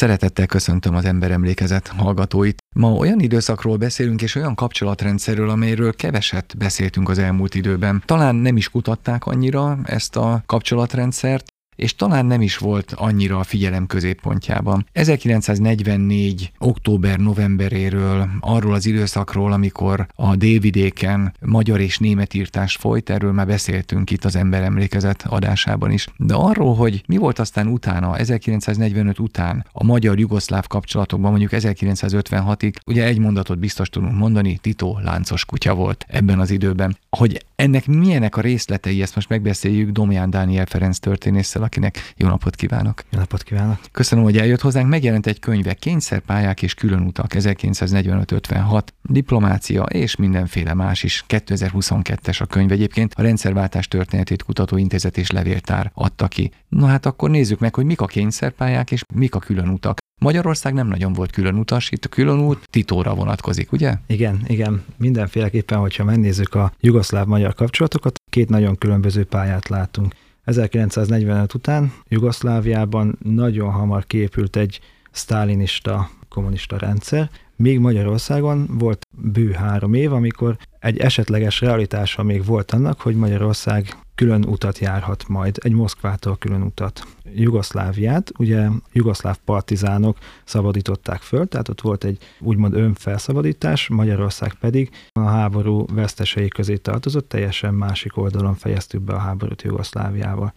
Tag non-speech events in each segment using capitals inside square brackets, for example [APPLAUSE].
Szeretettel köszöntöm az emberemlékezet hallgatóit. Ma olyan időszakról beszélünk és olyan kapcsolatrendszerről, amelyről keveset beszéltünk az elmúlt időben. Talán nem is kutatták annyira ezt a kapcsolatrendszert, és talán nem is volt annyira a figyelem középpontjában. 1944. október-novemberéről, arról az időszakról, amikor a délvidéken magyar és német írtás folyt, erről már beszéltünk itt az emberemlékezet adásában is. De arról, hogy mi volt aztán utána, 1945 után a magyar-jugoszláv kapcsolatokban, mondjuk 1956-ig, ugye egy mondatot biztos tudunk mondani, Tito láncos kutya volt ebben az időben. Hogy ennek milyenek a részletei, ezt most megbeszéljük Domján Dániel Ferenc történésszel, akinek jó napot kívánok. Jó napot kívánok. Köszönöm, hogy eljött hozzánk. Megjelent egy könyve, Kényszerpályák és különutak 1945-56, diplomácia és mindenféle más is. 2022-es a könyv egyébként. A rendszerváltás történetét kutatóintézet és levéltár adta ki. Na hát akkor nézzük meg, hogy mik a kényszerpályák és mik a különutak. Magyarország nem nagyon volt külön utas, itt a külön út Titóra vonatkozik, ugye? Igen, igen. Mindenféleképpen, hogyha megnézzük a jugoszláv-magyar kapcsolatokat, két nagyon különböző pályát látunk. 1945 után Jugoszláviában nagyon hamar kiépült egy sztálinista kommunista rendszer, míg Magyarországon volt bő három év, amikor egy esetleges realitása még volt annak, hogy Magyarország külön utat járhat majd, egy Moszkvától külön utat. Jugoszláviát, ugye jugoszláv partizánok szabadították föl, tehát ott volt egy úgymond önfelszabadítás, Magyarország pedig a háború vesztesei közé tartozott, teljesen másik oldalon fejeztük be a háborút Jugoszláviával.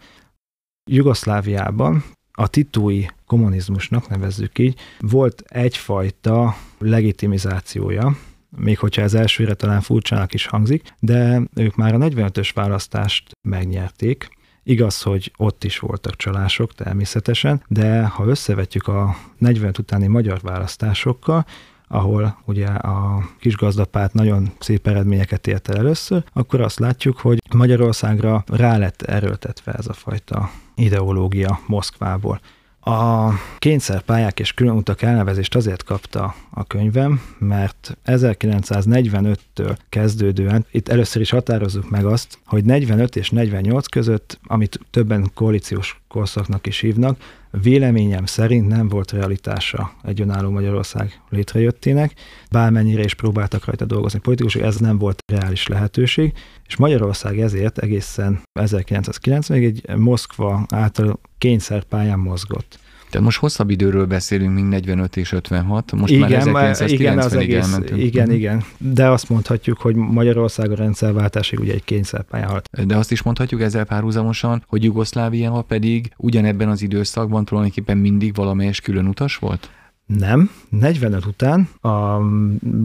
Jugoszláviában a titói kommunizmusnak nevezzük így, volt egyfajta legitimizációja, még hogyha ez elsőre talán furcsának is hangzik, de ők már a 45-ös választást megnyerték, Igaz, hogy ott is voltak csalások természetesen, de ha összevetjük a 45 utáni magyar választásokkal, ahol ugye a kisgazdapárt nagyon szép eredményeket ért el először, akkor azt látjuk, hogy Magyarországra rá lett erőltetve ez a fajta ideológia Moszkvából. A kényszerpályák és különutak elnevezést azért kapta a könyvem, mert 1945-től kezdődően, itt először is határozzuk meg azt, hogy 45 és 48 között, amit többen koalíciós korszaknak is hívnak, véleményem szerint nem volt realitása egy önálló Magyarország létrejöttének, bármennyire is próbáltak rajta dolgozni politikusok, ez nem volt reális lehetőség, és Magyarország ezért egészen 1990-ig egy Moszkva által kényszerpályán mozgott. Tehát most hosszabb időről beszélünk, mint 45 és 56, most igen, már 1990-ig igen, az egész, elmentünk. Igen, igen. De azt mondhatjuk, hogy Magyarország a rendszerváltásig ugye egy kényszerpályán halt. De azt is mondhatjuk ezzel párhuzamosan, hogy Jugoszlávia pedig ugyanebben az időszakban tulajdonképpen mindig valamelyes külön utas volt? Nem. 45 után a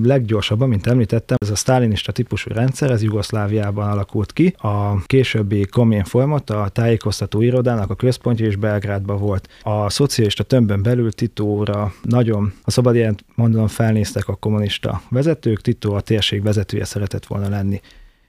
leggyorsabban, mint említettem, ez a sztálinista típusú rendszer, ez Jugoszláviában alakult ki. A későbbi Komén folyamat a tájékoztató irodának a központja is Belgrádban volt. A szocialista tömbön belül Titóra nagyon, a szabad jelent mondanom, felnéztek a kommunista vezetők, Tito a térség vezetője szeretett volna lenni.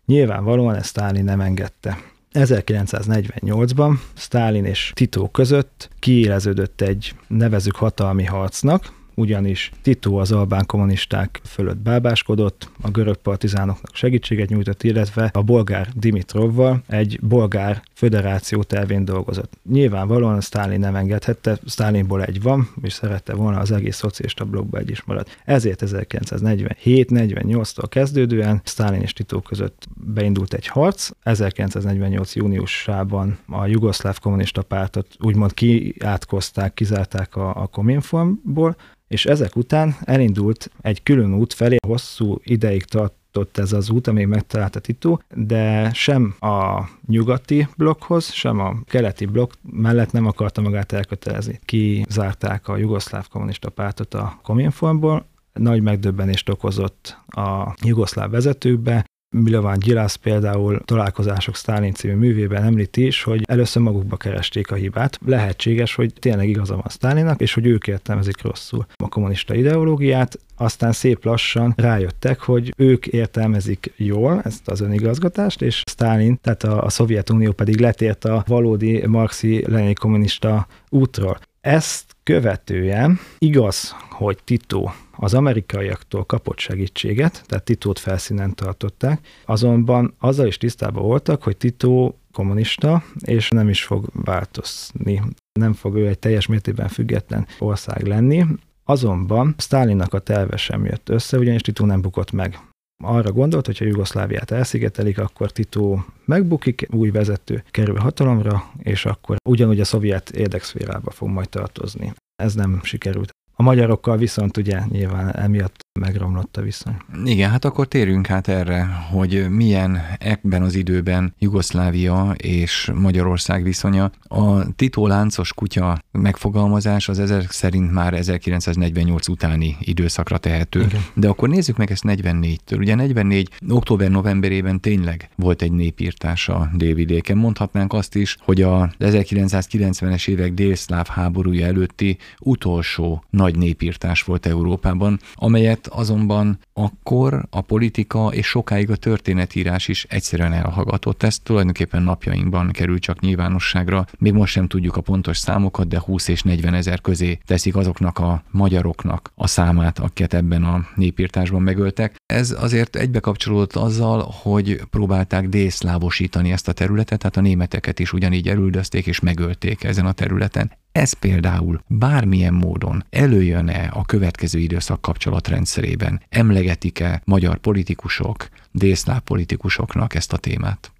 Nyilvánvalóan ezt Sztálin nem engedte. 1948-ban Stálin és Tito között kiéleződött egy nevezük hatalmi harcnak, ugyanis Tito az albán kommunisták fölött bábáskodott, a görög partizánoknak segítséget nyújtott, illetve a bolgár Dimitrovval egy bolgár föderáció tervén dolgozott. Nyilvánvalóan Sztálin nem engedhette, Sztálinból egy van, és szerette volna az egész szocialista blokkba egy is marad. Ezért 1947-48-tól kezdődően Sztálin és Tito között beindult egy harc. 1948. júniusában a jugoszláv kommunista pártot úgymond kiátkozták, kizárták a, a Kominformból, és ezek után elindult egy külön út felé, hosszú ideig tartott ez az út, amíg megtalálta Tito, de sem a nyugati blokkhoz, sem a keleti blokk mellett nem akarta magát elkötelezni. Kizárták a jugoszláv kommunista pártot a Kominformból, nagy megdöbbenést okozott a jugoszláv vezetőkbe, Milovan Gyilász például találkozások Sztálin című művében említi is, hogy először magukba keresték a hibát. Lehetséges, hogy tényleg igaza van Sztálinnak, és hogy ők értelmezik rosszul a kommunista ideológiát, aztán szép lassan rájöttek, hogy ők értelmezik jól ezt az önigazgatást, és Sztálin, tehát a, a Szovjetunió pedig letért a valódi marxi lenin kommunista útról. Ezt követően igaz, hogy Tito az amerikaiaktól kapott segítséget, tehát Titót felszínen tartották, azonban azzal is tisztában voltak, hogy Tito kommunista, és nem is fog változni. nem fog ő egy teljes mértékben független ország lenni. Azonban Stalinnak a terve sem jött össze, ugyanis Tito nem bukott meg arra gondolt, hogy ha Jugoszláviát elszigetelik, akkor Tito megbukik, új vezető kerül hatalomra, és akkor ugyanúgy a szovjet érdekszférába fog majd tartozni. Ez nem sikerült. A magyarokkal viszont ugye nyilván emiatt megromlott a viszony. Igen, hát akkor térjünk hát erre, hogy milyen ebben az időben Jugoszlávia és Magyarország viszonya. A Tito láncos kutya megfogalmazás az ezek szerint már 1948 utáni időszakra tehető. Igen. De akkor nézzük meg ezt 44-től. Ugye 44 október-novemberében tényleg volt egy népírtás a délvidéken. Mondhatnánk azt is, hogy a 1990-es évek délszláv háborúja előtti utolsó nagy népírtás volt Európában, amelyet azonban akkor a politika és sokáig a történetírás is egyszerűen elhallgatott. Ez tulajdonképpen napjainkban kerül csak nyilvánosságra. Még most sem tudjuk a pontos számokat, de 20 és 40 ezer közé teszik azoknak a magyaroknak a számát, akiket ebben a népírtásban megöltek. Ez azért egybekapcsolódott azzal, hogy próbálták dészlávosítani ezt a területet, tehát a németeket is ugyanígy elüldözték és megölték ezen a területen. Ez például bármilyen módon előjön-e a következő időszak kapcsolatrendszerében? Emlegetik-e magyar politikusok, délszláv politikusoknak ezt a témát?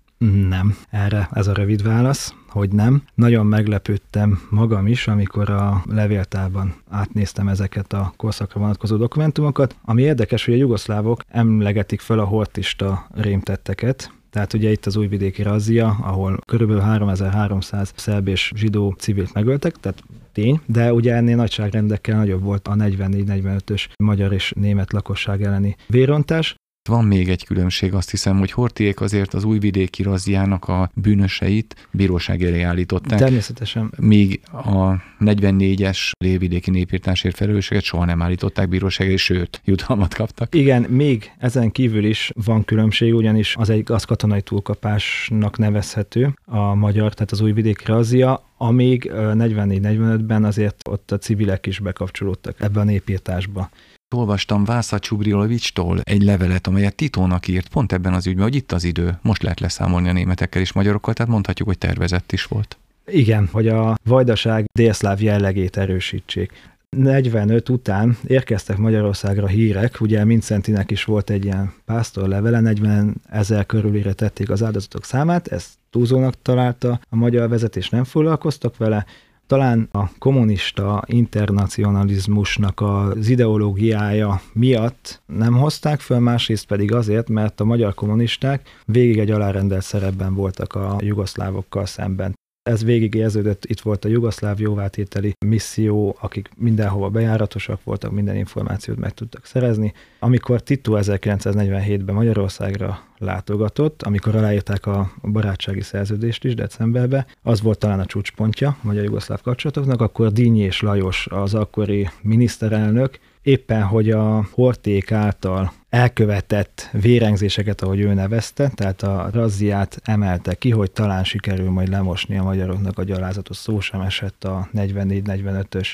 Nem, erre ez a rövid válasz, hogy nem. Nagyon meglepődtem magam is, amikor a levéltárban átnéztem ezeket a korszakra vonatkozó dokumentumokat. Ami érdekes, hogy a jugoszlávok emlegetik föl a hortista rémtetteket, tehát ugye itt az újvidéki razzia, ahol körülbelül 3300 szerb és zsidó civilt megöltek, tehát tény, de ugye ennél nagyságrendekkel nagyobb volt a 44-45-ös magyar és német lakosság elleni vérontás. Van még egy különbség, azt hiszem, hogy Hortiék azért az újvidéki razziának a bűnöseit bíróság elé állították. Természetesen. Míg a 44-es lévidéki népírtásért felelősséget soha nem állították bíróság elé, sőt, jutalmat kaptak. Igen, még ezen kívül is van különbség, ugyanis az egy az katonai túlkapásnak nevezhető a magyar, tehát az újvidéki razzia, amíg 44-45-ben azért ott a civilek is bekapcsolódtak ebbe a népírtásba. Olvastam Vásza Csubrilovicstól egy levelet, amelyet Titónak írt pont ebben az ügyben, hogy itt az idő, most lehet leszámolni a németekkel és magyarokkal, tehát mondhatjuk, hogy tervezett is volt. Igen, hogy a vajdaság délszláv jellegét erősítsék. 45 után érkeztek Magyarországra hírek, ugye Mincentinek is volt egy ilyen pásztor levele, 40 ezer körülire tették az áldozatok számát, ezt túlzónak találta, a magyar vezetés nem foglalkoztak vele, talán a kommunista internacionalizmusnak az ideológiája miatt nem hozták föl, másrészt pedig azért, mert a magyar kommunisták végig egy alárendelt szerepben voltak a jugoszlávokkal szemben. Ez végig érződött, itt volt a jugoszláv jóvátételi misszió, akik mindenhova bejáratosak voltak, minden információt meg tudtak szerezni. Amikor Tito 1947-ben Magyarországra látogatott, amikor aláírták a barátsági szerződést is decemberben, az volt talán a csúcspontja a magyar-jugoszláv kapcsolatoknak, akkor Dínyi és Lajos, az akkori miniszterelnök, éppen hogy a Horték által elkövetett vérengzéseket, ahogy ő nevezte, tehát a razziát emelte ki, hogy talán sikerül majd lemosni a magyaroknak a gyalázatot, szó sem esett a 44-45-ös.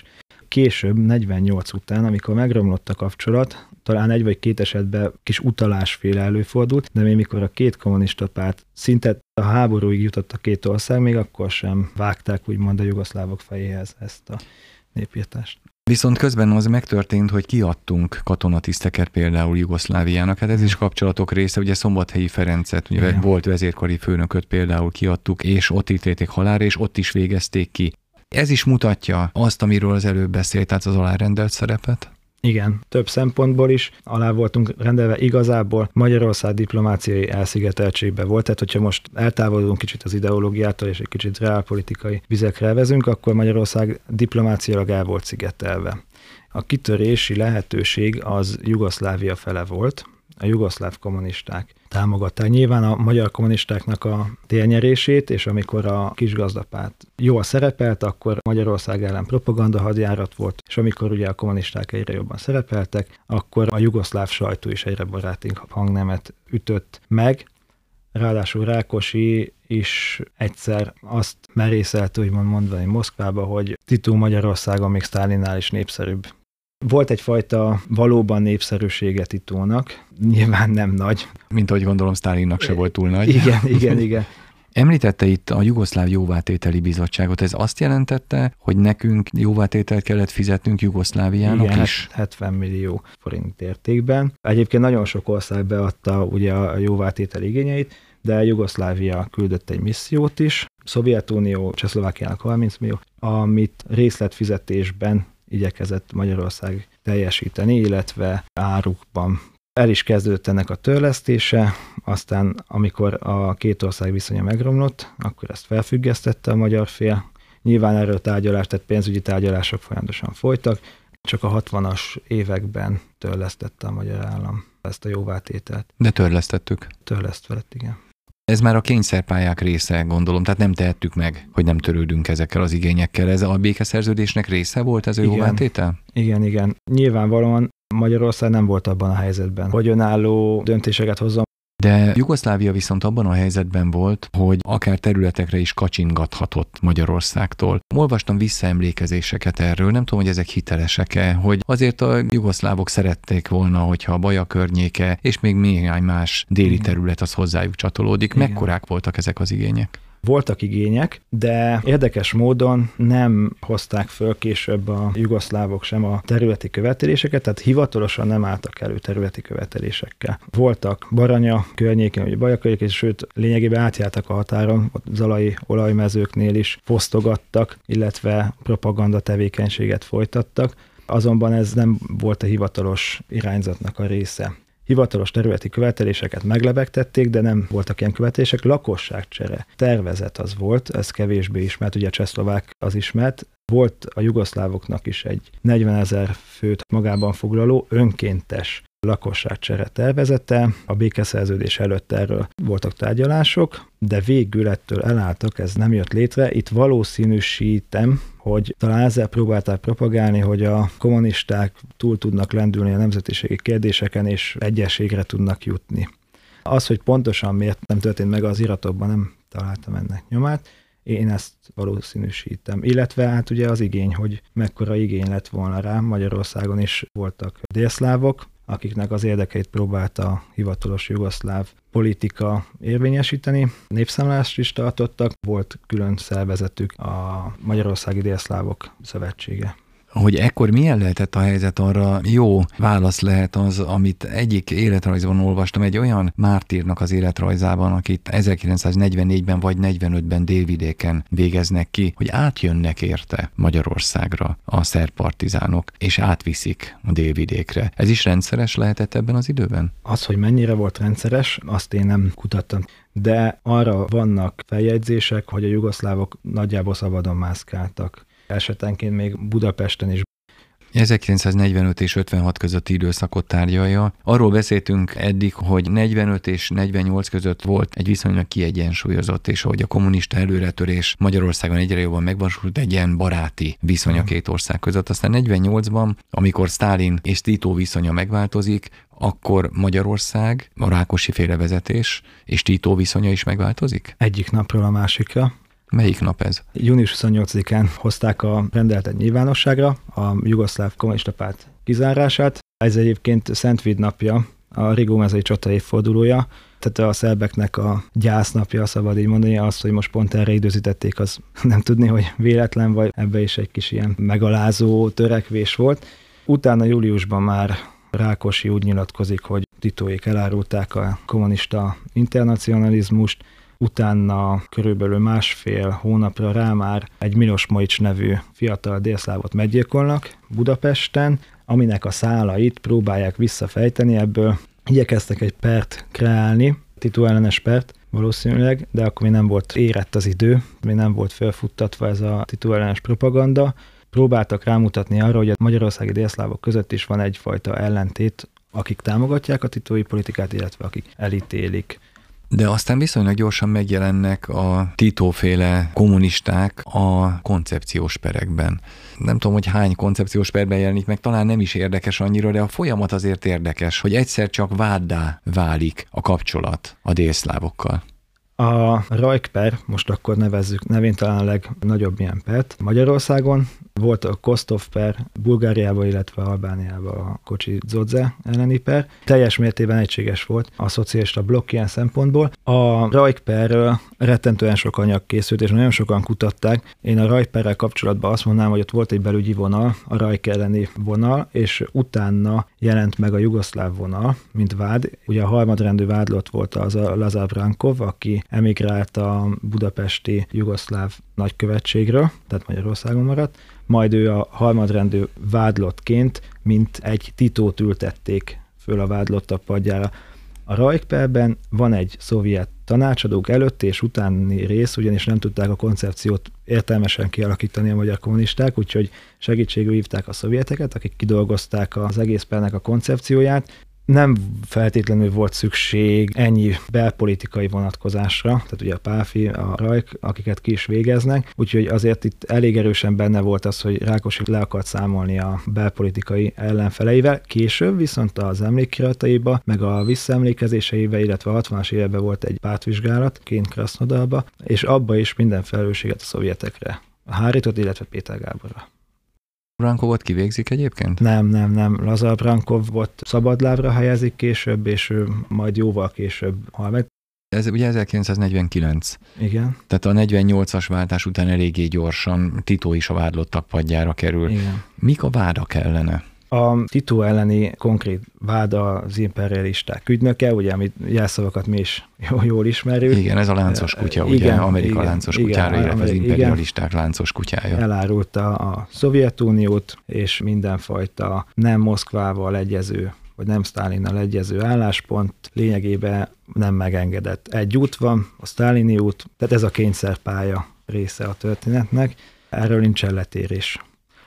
Később, 48 után, amikor megromlott a kapcsolat, talán egy vagy két esetben kis utalásféle előfordult, de még mikor a két kommunista párt szinte a háborúig jutott a két ország, még akkor sem vágták úgymond a jugoszlávok fejéhez ezt a népírtást. Viszont közben az megtörtént, hogy kiadtunk katonatiszteket például Jugoszláviának, hát ez is kapcsolatok része, ugye Szombathelyi Ferencet, ugye Igen. volt vezérkari főnököt például kiadtuk, és ott ítélték halálra, és ott is végezték ki. Ez is mutatja azt, amiről az előbb beszélt, tehát az alárendelt szerepet? Igen, több szempontból is alá voltunk rendelve. Igazából Magyarország diplomáciai elszigeteltségbe volt, tehát hogyha most eltávolodunk kicsit az ideológiától és egy kicsit reálpolitikai vizekre vezünk, akkor Magyarország diplomáciailag el volt szigetelve. A kitörési lehetőség az Jugoszlávia fele volt, a jugoszláv kommunisták támogatták. Nyilván a magyar kommunistáknak a térnyerését, és amikor a kisgazdapárt jól szerepelt, akkor Magyarország ellen propaganda hadjárat volt, és amikor ugye a kommunisták egyre jobban szerepeltek, akkor a jugoszláv sajtó is egyre barátunk hangnemet ütött meg, Ráadásul Rákosi is egyszer azt merészelt, úgymond mondani Moszkvába, hogy Titó Magyarországon még Sztálinnál is népszerűbb. Volt egyfajta valóban népszerűsége Titónak, nyilván nem nagy. Mint ahogy gondolom, Sztálinnak se volt túl nagy. Igen, igen, igen. [LAUGHS] Említette itt a Jugoszláv Jóvátételi Bizottságot. Ez azt jelentette, hogy nekünk jóvátételt kellett fizetnünk Jugoszláviának Igen, is? 70 millió forint értékben. Egyébként nagyon sok ország beadta ugye a jóvátétel igényeit, de Jugoszlávia küldött egy missziót is, Szovjetunió, Csehszlovákiának 30 millió, amit részletfizetésben igyekezett Magyarország teljesíteni, illetve árukban. El is kezdődött ennek a törlesztése, aztán amikor a két ország viszonya megromlott, akkor ezt felfüggesztette a magyar fél. Nyilván erről tárgyalás, tehát pénzügyi tárgyalások folyamatosan folytak, csak a 60-as években törlesztette a magyar állam ezt a jóvátételt. De törlesztettük. Törlesztve lett, igen. Ez már a kényszerpályák része, gondolom, tehát nem tehettük meg, hogy nem törődünk ezekkel az igényekkel. Ez a békeszerződésnek része volt ez a jóvátétel? Igen, igen. Nyilvánvalóan Magyarország nem volt abban a helyzetben, hogy önálló döntéseket hozzon. De Jugoszlávia viszont abban a helyzetben volt, hogy akár területekre is kacsingathatott Magyarországtól. Olvastam visszaemlékezéseket erről, nem tudom, hogy ezek hitelesek-e, hogy azért a jugoszlávok szerették volna, hogyha a Baja környéke és még néhány más déli terület az hozzájuk csatolódik. Igen. Mekkorák voltak ezek az igények? Voltak igények, de érdekes módon nem hozták föl később a jugoszlávok sem a területi követeléseket, tehát hivatalosan nem álltak elő területi követelésekkel. Voltak Baranya környékén, vagy Bajakörnyék, és sőt, lényegében átjártak a határon, ott zalai olajmezőknél is fosztogattak, illetve propaganda tevékenységet folytattak azonban ez nem volt a hivatalos irányzatnak a része hivatalos területi követeléseket meglebegtették, de nem voltak ilyen követelések. Lakosságcsere tervezet az volt, ez kevésbé ismert, ugye csehszlovák az ismert, volt a jugoszlávoknak is egy 40 ezer főt magában foglaló önkéntes lakosságcsere tervezete. A békeszerződés előtt erről voltak tárgyalások, de végül ettől elálltak, ez nem jött létre. Itt valószínűsítem, hogy talán ezzel próbálták propagálni, hogy a kommunisták túl tudnak lendülni a nemzetiségi kérdéseken, és egyességre tudnak jutni. Az, hogy pontosan miért nem történt meg az iratokban, nem találtam ennek nyomát. Én ezt valószínűsítem. Illetve hát ugye az igény, hogy mekkora igény lett volna rá, Magyarországon is voltak délszlávok, akiknek az érdekeit próbálta a hivatalos jugoszláv politika érvényesíteni. Népszámlást is tartottak, volt külön szervezetük a Magyarországi Délszlávok Szövetsége hogy ekkor milyen lehetett a helyzet arra, jó válasz lehet az, amit egyik életrajzban olvastam, egy olyan mártírnak az életrajzában, akit 1944-ben vagy 45-ben délvidéken végeznek ki, hogy átjönnek érte Magyarországra a szerpartizánok, és átviszik a délvidékre. Ez is rendszeres lehetett ebben az időben? Az, hogy mennyire volt rendszeres, azt én nem kutattam de arra vannak feljegyzések, hogy a jugoszlávok nagyjából szabadon mászkáltak esetenként még Budapesten is 1945 és 56 közötti időszakot tárgyalja. Arról beszéltünk eddig, hogy 45 és 48 között volt egy viszonylag kiegyensúlyozott, és hogy a kommunista előretörés Magyarországon egyre jobban megvalósult egy ilyen baráti viszony a két ország között. Aztán 48-ban, amikor Stálin és Tito viszonya megváltozik, akkor Magyarország, a Rákosi féle vezetés és Tito viszonya is megváltozik? Egyik napról a másikra. Melyik nap ez? Június 28-án hozták a rendeletet nyilvánosságra, a jugoszláv kommunista párt kizárását. Ez egyébként Szentvid napja, a Rigó mezei csata évfordulója, tehát a szerbeknek a gyásznapja, szabad így mondani, az, hogy most pont erre időzítették, az [LAUGHS] nem tudni, hogy véletlen, vagy ebbe is egy kis ilyen megalázó törekvés volt. Utána júliusban már Rákosi úgy nyilatkozik, hogy titóik elárulták a kommunista internacionalizmust, utána körülbelül másfél hónapra rá már egy Milos Moics nevű fiatal délszlávot meggyilkolnak Budapesten, aminek a szálait próbálják visszafejteni, ebből igyekeztek egy pert kreálni, Tito pert, valószínűleg, de akkor még nem volt érett az idő, még nem volt felfuttatva ez a Tito propaganda. Próbáltak rámutatni arra, hogy a magyarországi délszlávok között is van egyfajta ellentét, akik támogatják a titói politikát, illetve akik elítélik. De aztán viszonylag gyorsan megjelennek a titóféle kommunisták a koncepciós perekben. Nem tudom, hogy hány koncepciós perben jelenik meg, talán nem is érdekes annyira, de a folyamat azért érdekes, hogy egyszer csak váddá válik a kapcsolat a délszlávokkal. A Rajkper, most akkor nevezzük nevén talán a legnagyobb ilyen pert Magyarországon, volt a Kostov per Bulgáriába, illetve Albániába a Kocsi Zodze elleni per. Teljes mértében egységes volt a szocialista blokk ilyen szempontból. A Rajkperről rettentően sok anyag készült, és nagyon sokan kutatták. Én a Rajkperrel kapcsolatban azt mondanám, hogy ott volt egy belügyi vonal, a Rajk elleni vonal, és utána jelent meg a jugoszláv vonal, mint vád. Ugye a harmadrendű vádlott volt az a Lazar Brankov, aki emigrált a budapesti jugoszláv nagykövetségről, tehát Magyarországon maradt, majd ő a harmadrendű vádlottként, mint egy titót ültették föl a vádlottak padjára. A Rajkperben van egy szovjet tanácsadók előtt és utáni rész, ugyanis nem tudták a koncepciót értelmesen kialakítani a magyar kommunisták, úgyhogy segítségül hívták a szovjeteket, akik kidolgozták az egész pernek a koncepcióját, nem feltétlenül volt szükség ennyi belpolitikai vonatkozásra, tehát ugye a Páfi, a Rajk, akiket ki is végeznek, úgyhogy azért itt elég erősen benne volt az, hogy Rákosi le akart számolni a belpolitikai ellenfeleivel. Később viszont az emlékirataiba, meg a visszaemlékezéseivel, illetve a 60-as években volt egy pártvizsgálat Kén Krasznodalba, és abba is minden felelősséget a szovjetekre a hárított, illetve Péter Gáborra. Brankovot kivégzik egyébként? Nem, nem, nem. Lazar Brankov volt szabadlábra helyezik később, és ő majd jóval később hal meg. Ez ugye 1949. Igen. Tehát a 48-as váltás után eléggé gyorsan Tito is a vádlottak padjára kerül. Igen. Mik a vádak ellene? A Tito elleni konkrét váda az imperialisták ügynöke, ugye, amit jelszavakat mi is jól, ismerjük. Igen, ez a láncos kutya, igen, ugye, Amerika igen, láncos igen, kutyára, illetve az imperialisták igen, láncos kutyája. Elárulta a Szovjetuniót, és mindenfajta nem Moszkvával egyező vagy nem Sztálinnal egyező álláspont lényegében nem megengedett. Egy út van, a sztálini út, tehát ez a kényszerpálya része a történetnek, erről nincsen letérés.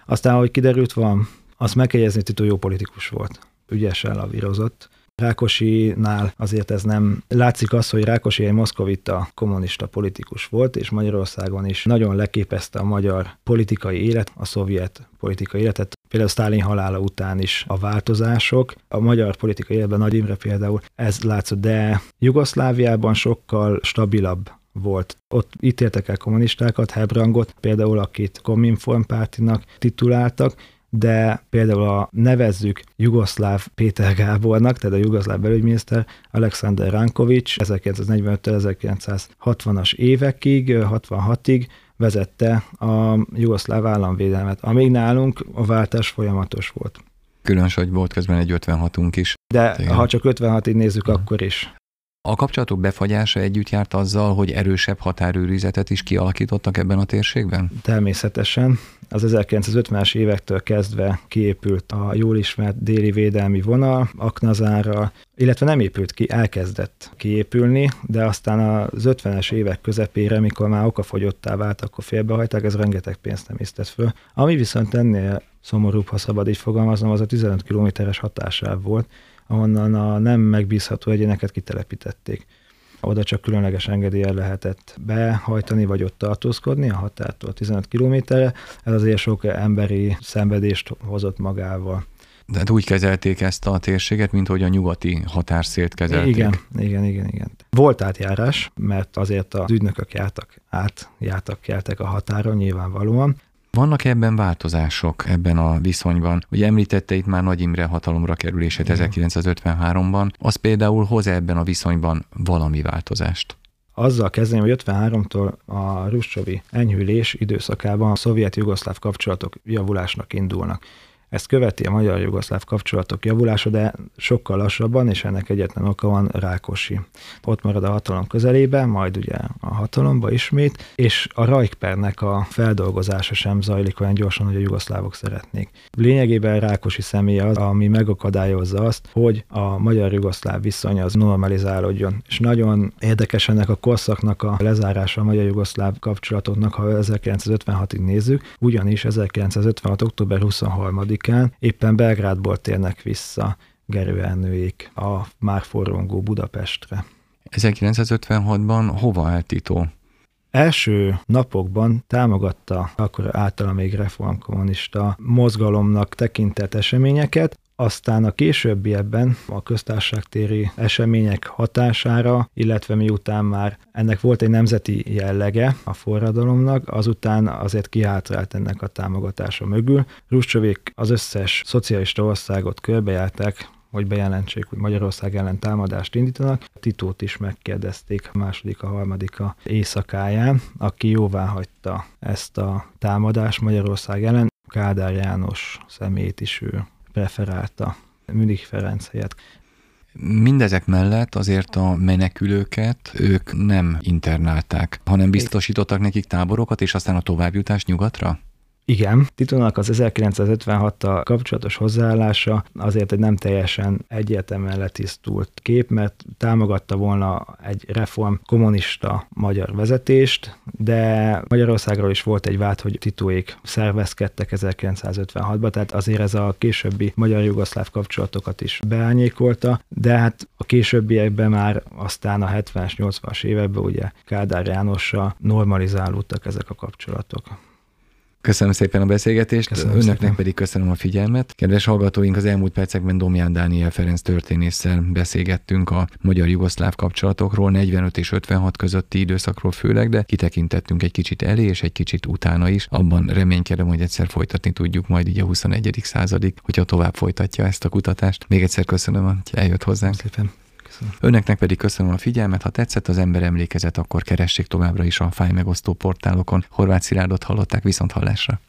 Aztán, ahogy kiderült, van azt meg kell jegyezni, Tito jó politikus volt. Ügyesen lavírozott. Rákosinál azért ez nem látszik az, hogy Rákosi egy moszkovita kommunista politikus volt, és Magyarországon is nagyon leképezte a magyar politikai élet, a szovjet politikai életet. Például Sztálin halála után is a változások. A magyar politikai életben Nagy Imre például ez látszott, de Jugoszláviában sokkal stabilabb volt. Ott ítéltek el kommunistákat, Hebrangot, például akit Kominform pártinak tituláltak, de például a nevezzük Jugoszláv Péter Gábornak, tehát a jugoszláv belügyminiszter Alexander Rankovics 1945-1960-as évekig, 66-ig vezette a jugoszláv államvédelmet, amíg nálunk a váltás folyamatos volt. Különös, hogy volt közben egy 56-unk is. De Igen. ha csak 56-ig nézzük, akkor is. A kapcsolatok befagyása együtt járt azzal, hogy erősebb határőrizetet is kialakítottak ebben a térségben? Természetesen. Az 1950-es évektől kezdve kiépült a jól ismert déli védelmi vonal, Aknazára, illetve nem épült ki, elkezdett kiépülni, de aztán az 50-es évek közepére, mikor már okafogyottá vált, akkor félbehajták, ez rengeteg pénzt nem isztett föl. Ami viszont ennél szomorúbb, ha szabad így fogalmaznom, az a 15 kilométeres hatásáv volt, ahonnan a nem megbízható egyéneket kitelepítették. Oda csak különleges engedéllyel lehetett behajtani, vagy ott tartózkodni a határtól 15 kilométerre. Ez azért sok emberi szenvedést hozott magával. De hát úgy kezelték ezt a térséget, mint hogy a nyugati határszélt kezelték. Igen, igen, igen, igen. Volt átjárás, mert azért az ügynökök jártak át, jártak, keltek a határon nyilvánvalóan, vannak ebben változások ebben a viszonyban? Ugye említette itt már Nagy Imre hatalomra kerülését 1953-ban, az például hoz ebben a viszonyban valami változást? azzal kezdeném, hogy 53-tól a Ruscsovi enyhülés időszakában a szovjet-jugoszláv kapcsolatok javulásnak indulnak. Ezt követi a magyar-jugoszláv kapcsolatok javulása, de sokkal lassabban, és ennek egyetlen oka van Rákosi. Ott marad a hatalom közelében, majd ugye a hatalomba ismét, és a Rajkpernek a feldolgozása sem zajlik olyan gyorsan, hogy a jugoszlávok szeretnék. Lényegében Rákosi személy az, ami megakadályozza azt, hogy a magyar-jugoszláv viszony az normalizálódjon. És nagyon érdekes ennek a korszaknak a lezárása a magyar-jugoszláv kapcsolatoknak, ha 1956-ig nézzük, ugyanis 1956. október 23 án éppen Belgrádból térnek vissza Gerő elnőjék a már forrongó Budapestre. 1956-ban hova eltító? Első napokban támogatta akkor általa még reformkommunista mozgalomnak tekintett eseményeket, Aztán a későbbiekben a köztársaságtéri események hatására, illetve miután már ennek volt egy nemzeti jellege a forradalomnak, azután azért kihátrált ennek a támogatása mögül. Ruscsovék az összes szocialista országot körbejárták, hogy bejelentsék, hogy Magyarország ellen támadást indítanak. Titót is megkérdezték a második, a harmadik a éjszakáján, aki jóvá hagyta ezt a támadást Magyarország ellen. Kádár János szemét is ő preferálta Münich Ferenc helyett. Mindezek mellett azért a menekülőket ők nem internálták, hanem biztosítottak nekik táborokat, és aztán a továbbjutás nyugatra? Igen, Titónak az 1956-tal kapcsolatos hozzáállása azért egy nem teljesen egyértelműen letisztult kép, mert támogatta volna egy reform kommunista magyar vezetést, de Magyarországról is volt egy vád, hogy Titóék szervezkedtek 1956-ban, tehát azért ez a későbbi magyar-jugoszláv kapcsolatokat is beányékolta, de hát a későbbiekben már aztán a 70-es, 80-as években ugye Kádár Jánossal normalizálódtak ezek a kapcsolatok. Köszönöm szépen a beszélgetést, Köszönöm önöknek szépen. pedig köszönöm a figyelmet. Kedves hallgatóink, az elmúlt percekben Domján Dániel Ferenc történésszel beszélgettünk a magyar-jugoszláv kapcsolatokról, 45 és 56 közötti időszakról főleg, de kitekintettünk egy kicsit elé és egy kicsit utána is. Abban reménykedem, hogy egyszer folytatni tudjuk majd így a 21. századig, hogyha tovább folytatja ezt a kutatást. Még egyszer köszönöm, hogy eljött hozzánk. Szépen. Önöknek pedig köszönöm a figyelmet, ha tetszett az ember emlékezet, akkor keressék továbbra is a fájmegosztó portálokon. Horváth Szilárdot hallották viszont hallásra.